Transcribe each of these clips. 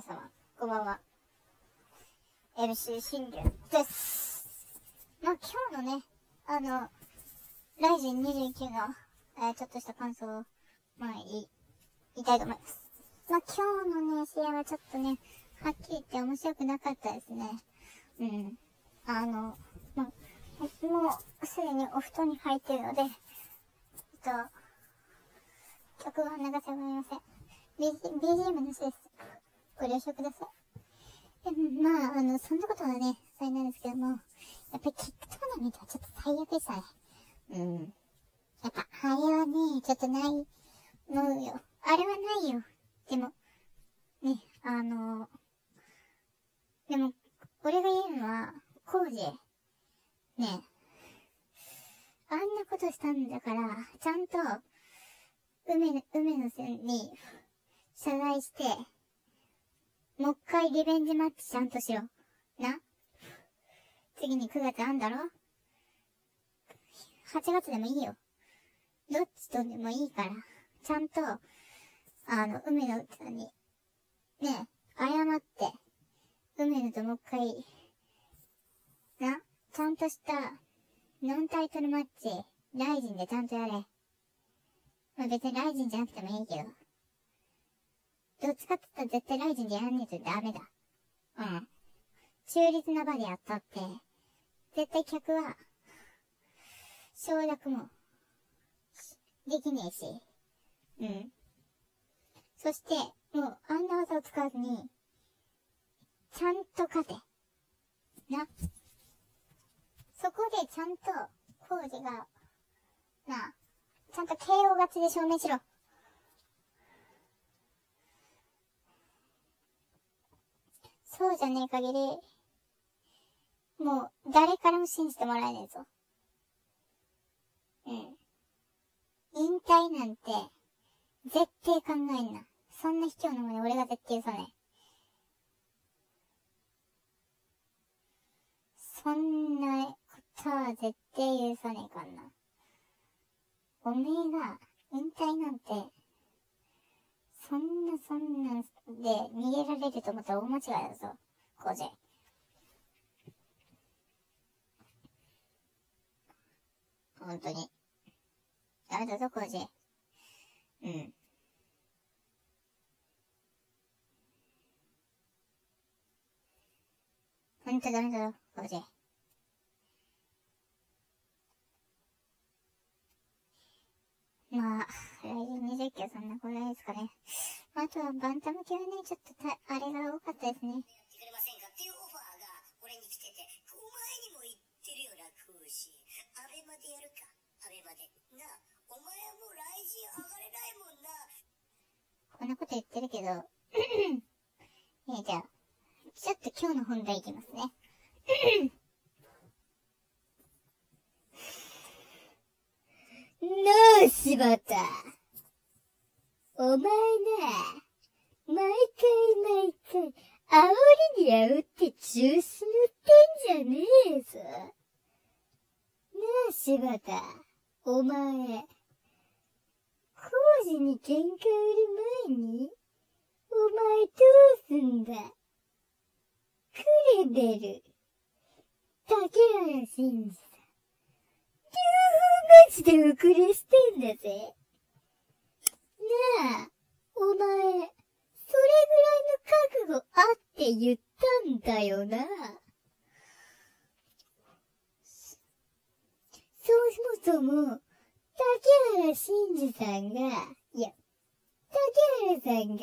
皆様、こんばんは。MC 新竜です。まあ、今日のね、あの、ライジン29の、えー、ちょっとした感想を、まあ、言い、言いたいと思います。まあ、今日のね、試合はちょっとね、はっきり言って面白くなかったですね。うん。あの、まあ、もう、すでにお布団に入ってるので、えっと、曲は流せばりません。BGM なしです。ご了承ください。でまあ、あの、そんなことはね、幸いなんですけども、やっぱりキックトーナメントはちょっと最悪でしたね。うん。やっぱ、あれはね、ちょっとない、のよ。あれはないよ。でも、ね、あの、でも、俺が言うのは、コージ、ね、あんなことしたんだから、ちゃんと、梅、梅野さんに謝罪して、もう一回リベンジマッチちゃんとしろ。な次に9月あんだろ ?8 月でもいいよ。どっちとでもいいから、ちゃんと、あの、梅野さんに、ね、謝って、梅野ともう一回、な、ちゃんとした、ノンタイトルマッチ、ライジンでちゃんとやれ。まあ別にライジンじゃなくてもいいけど。どっちかって言ったら絶対ライジンでやんねえとダメだ。うん。中立な場でやったって、絶対客は、承諾も、できねえし。うん。そして、もう、あんな技を使わずに、ちゃんと勝て。な。そこでちゃんと、コージが、な、ちゃんと KO 勝ちで証明しろ。そうじゃねえ限り、もう、誰からも信じてもらえねえぞ。うん。引退なんて、絶対考えんな。そんな卑怯なもの俺が絶対許さねえ。そんなことは絶対許さねえかんな。おめえが引退なんて、そんなそんなんで逃げられると思ったら大間違いだぞ、コージ。本当に。ダメだぞ、コージ。うん。ほんとダメだぞ、コージ。まあ、来年20キロそんなこと。あとはバンタム級はね、ちょっとた、あれが多かったですね。やってくれませんか？っていうオファーが俺に来てて、お前にも言ってるよ、楽し。アベマでやるか。アベマで。なあ、お前はもう来週上がれないもんな。こんなこと言ってるけど、えー、じゃあ、ちょっと今日の本題いきますね。なあ、柴田。お前な、毎回毎回、煽りに煽って中止塗ってんじゃねえぞ。なあ、柴田。お前、工事に喧嘩売る前に、お前どうすんだクレベル。竹原慎二マジで遅れしてんだぜ。なあ、お前、それぐらいの覚悟あって言ったんだよな。そもそも、竹原慎二さんが、いや、竹原さんが、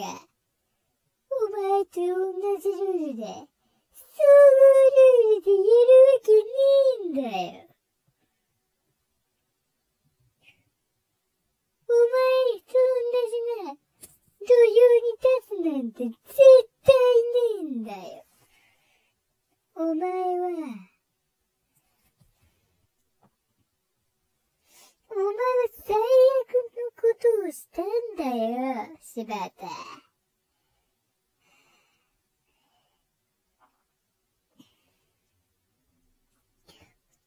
お前と同じルールで、総合ルールで言えるわけねえんだよ。お前、そんなしな、土俵に立つなんて絶対ねえんだよ。お前は、お前は最悪のことをしたんだよ、柴田。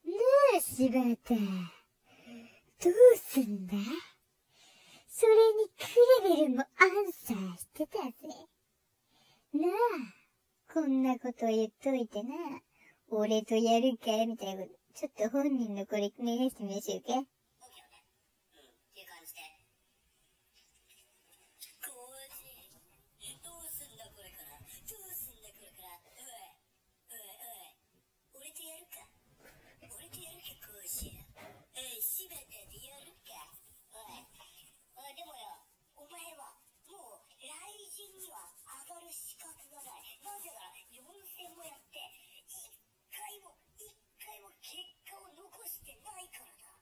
なあ、柴田。どうすんだ？それにクレベルもアンサーしてたぜ。なあ、こんなこと言っといてな。俺とやるかみたいなこと。ちょっと本人のこれお願いしてみましょうか。うん、っていう感じで。コージ、どうすんだこれから。どうすんだこれから。おい、おい、おい。俺とやるか。俺とやるか、コー。柴田でやるか。おい、おい、でもよ、お前は、もう、雷神には上がる資格がない。なぜなら、4戦もやって、一回も、一回も結果を残してないからだ。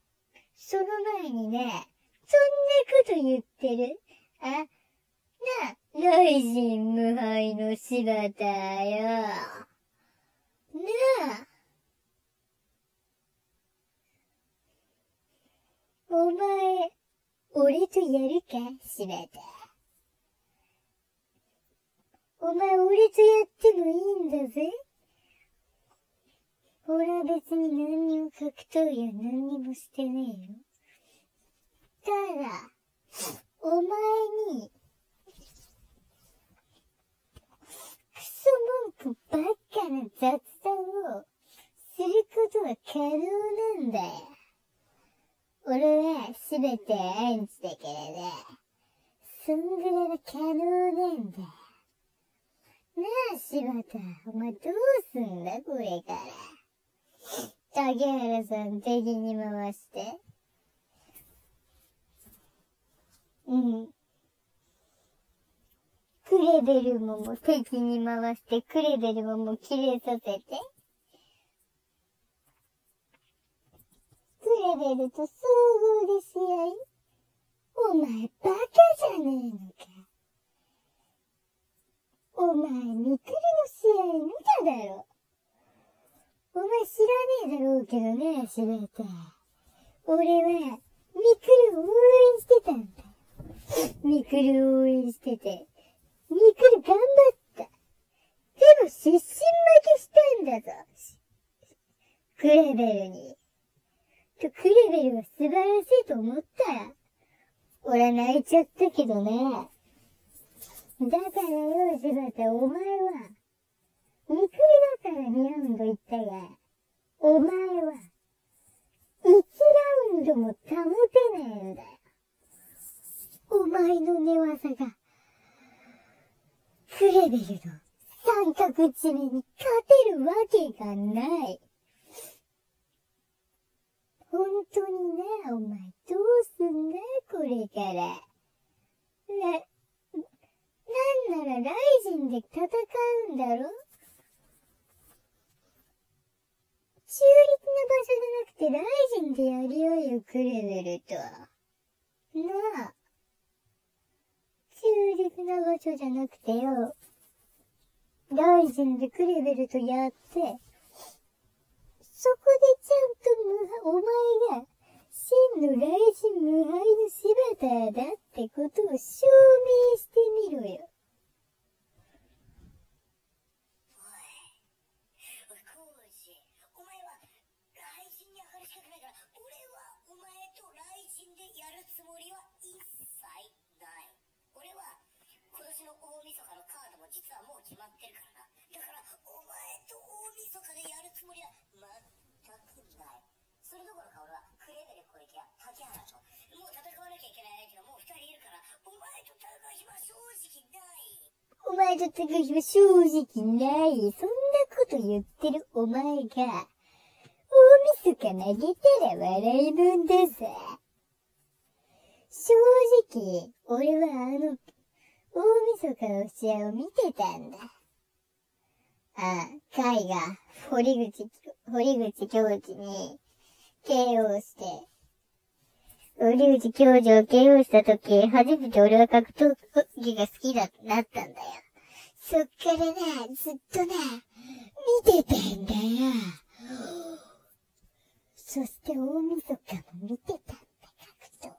その前にね、そんなこと言ってる？あ、なあ、雷神無敗の柴田よ。なあ。お前、俺とやるか柴田。お前、俺とやってもいいんだぜ。俺は別に何にも格闘技は何にもしてねえよ。ただ、お前に、クソ文句ばっかな雑談をすることは可能なんだよ。俺はすべてアンチだからな。そんぐらいは可能なんだよ。なあ、柴田、お前どうすんだこれから。竹原さん敵に回して。うん。クレベルもも敵に回して、クレベルもも切れさせて。クレベルと総合で試合お前バカじゃねえのか。お前、ミクルの試合見ただろ。お前知らねえだろうけどね、しべて。俺は、ミクルを応援してたんだよ。ミクルを応援してて、ミクル頑張った。でも失神負けしたんだぞ。クレベルに。と、クレベルは素晴らしいと思ったよ。俺は泣いちゃったけどね。だからよ、柴田、お前は、ミクルだから2ラウンド行ったが、お前は、1ラウンドも保てねえんだよ。お前の寝技が、クレベルの三角締めに勝てるわけがない。本当にな、お前、どうすんだこれから。な、なんならライジンで戦うんだろ中立な場所じゃなくてライジンでやりようよ、クレベルと。なあ。中立な場所じゃなくてよ。ライジンでクレベルとやって、そこでちゃんと無お前が、真の雷神無敗の柴田だってことを証明してみろよ。おい、コー決まってるからな。だから、お前と大晦日でやるつもりは全くない。それどころか俺はクレベル小池や竹原と、もう戦わなきゃいけない相手がもう二人いるから、お前と戦う暇正直ない。お前と高木は正直ない。そんなこと言ってるお前が、大晦日投げたら笑いもんださ。正直、俺はあの、大晦日の試合を見てたんだ。ああ、カイが、堀口、堀口教授に、KO して、堀口教授を KO したとき、初めて俺は格闘技が好きだなったんだよ。そっからね、ずっとね、見てたんだよ。そして大晦日も見てたんだ、格闘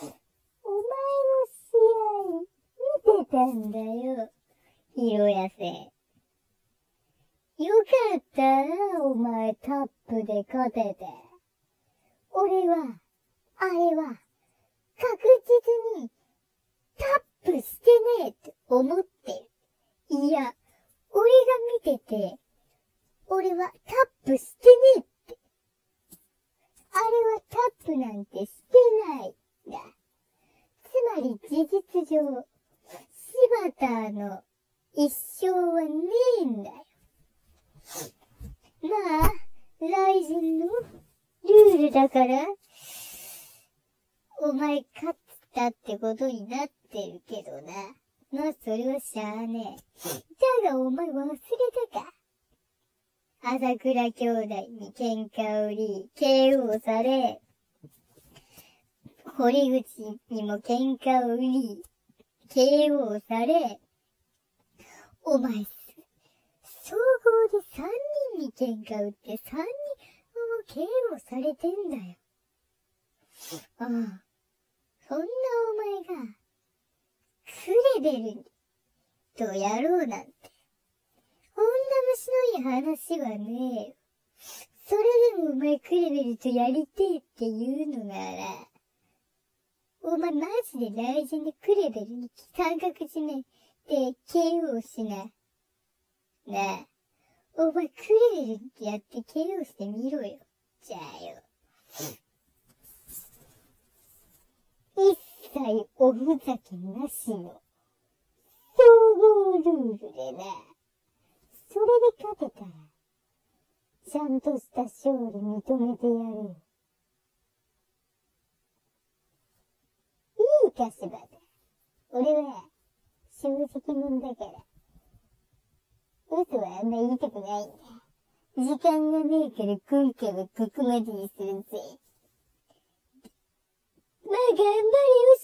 技。お前の試合、見てたんだよ。ヒロヤセ。よかったな、お前タップで勝てて。俺は、あれは、確実に、タップしてねえって思ってる。いや、俺が見てて、俺はタップしてねえって。あれはタップなんてしてないんだ。つまり事実上、柴田の一生はねえんだよ。まあ、ライジンのルールだから、お前勝ったってことになってるけどな。まあ、それはしゃあねえ。だがお前忘れたか朝倉兄弟に喧嘩を売り、KO され、堀口にも喧嘩を売り、KO され、お前、総合で3人に喧嘩売って3人も KO されてんだよ。ああ、そんなお前が、クレベルとやろうなんて、こんな虫のいい話はねえよ。それでもお前クレベルとやりてえって言うのなら、お前マジで雷神でクレベルに三角締めで KO しな。なあ、お前クレベルってやって KO してみろよ。じゃあよ。一切おふざけなしの、総合ルールでな。それで勝てたら、ちゃんとした勝利認めてやるよ。俺は、正直者だから。嘘はあんま言いたくないんだ。時間がねえから今回はここまでにするぜ。まあ頑張れよ、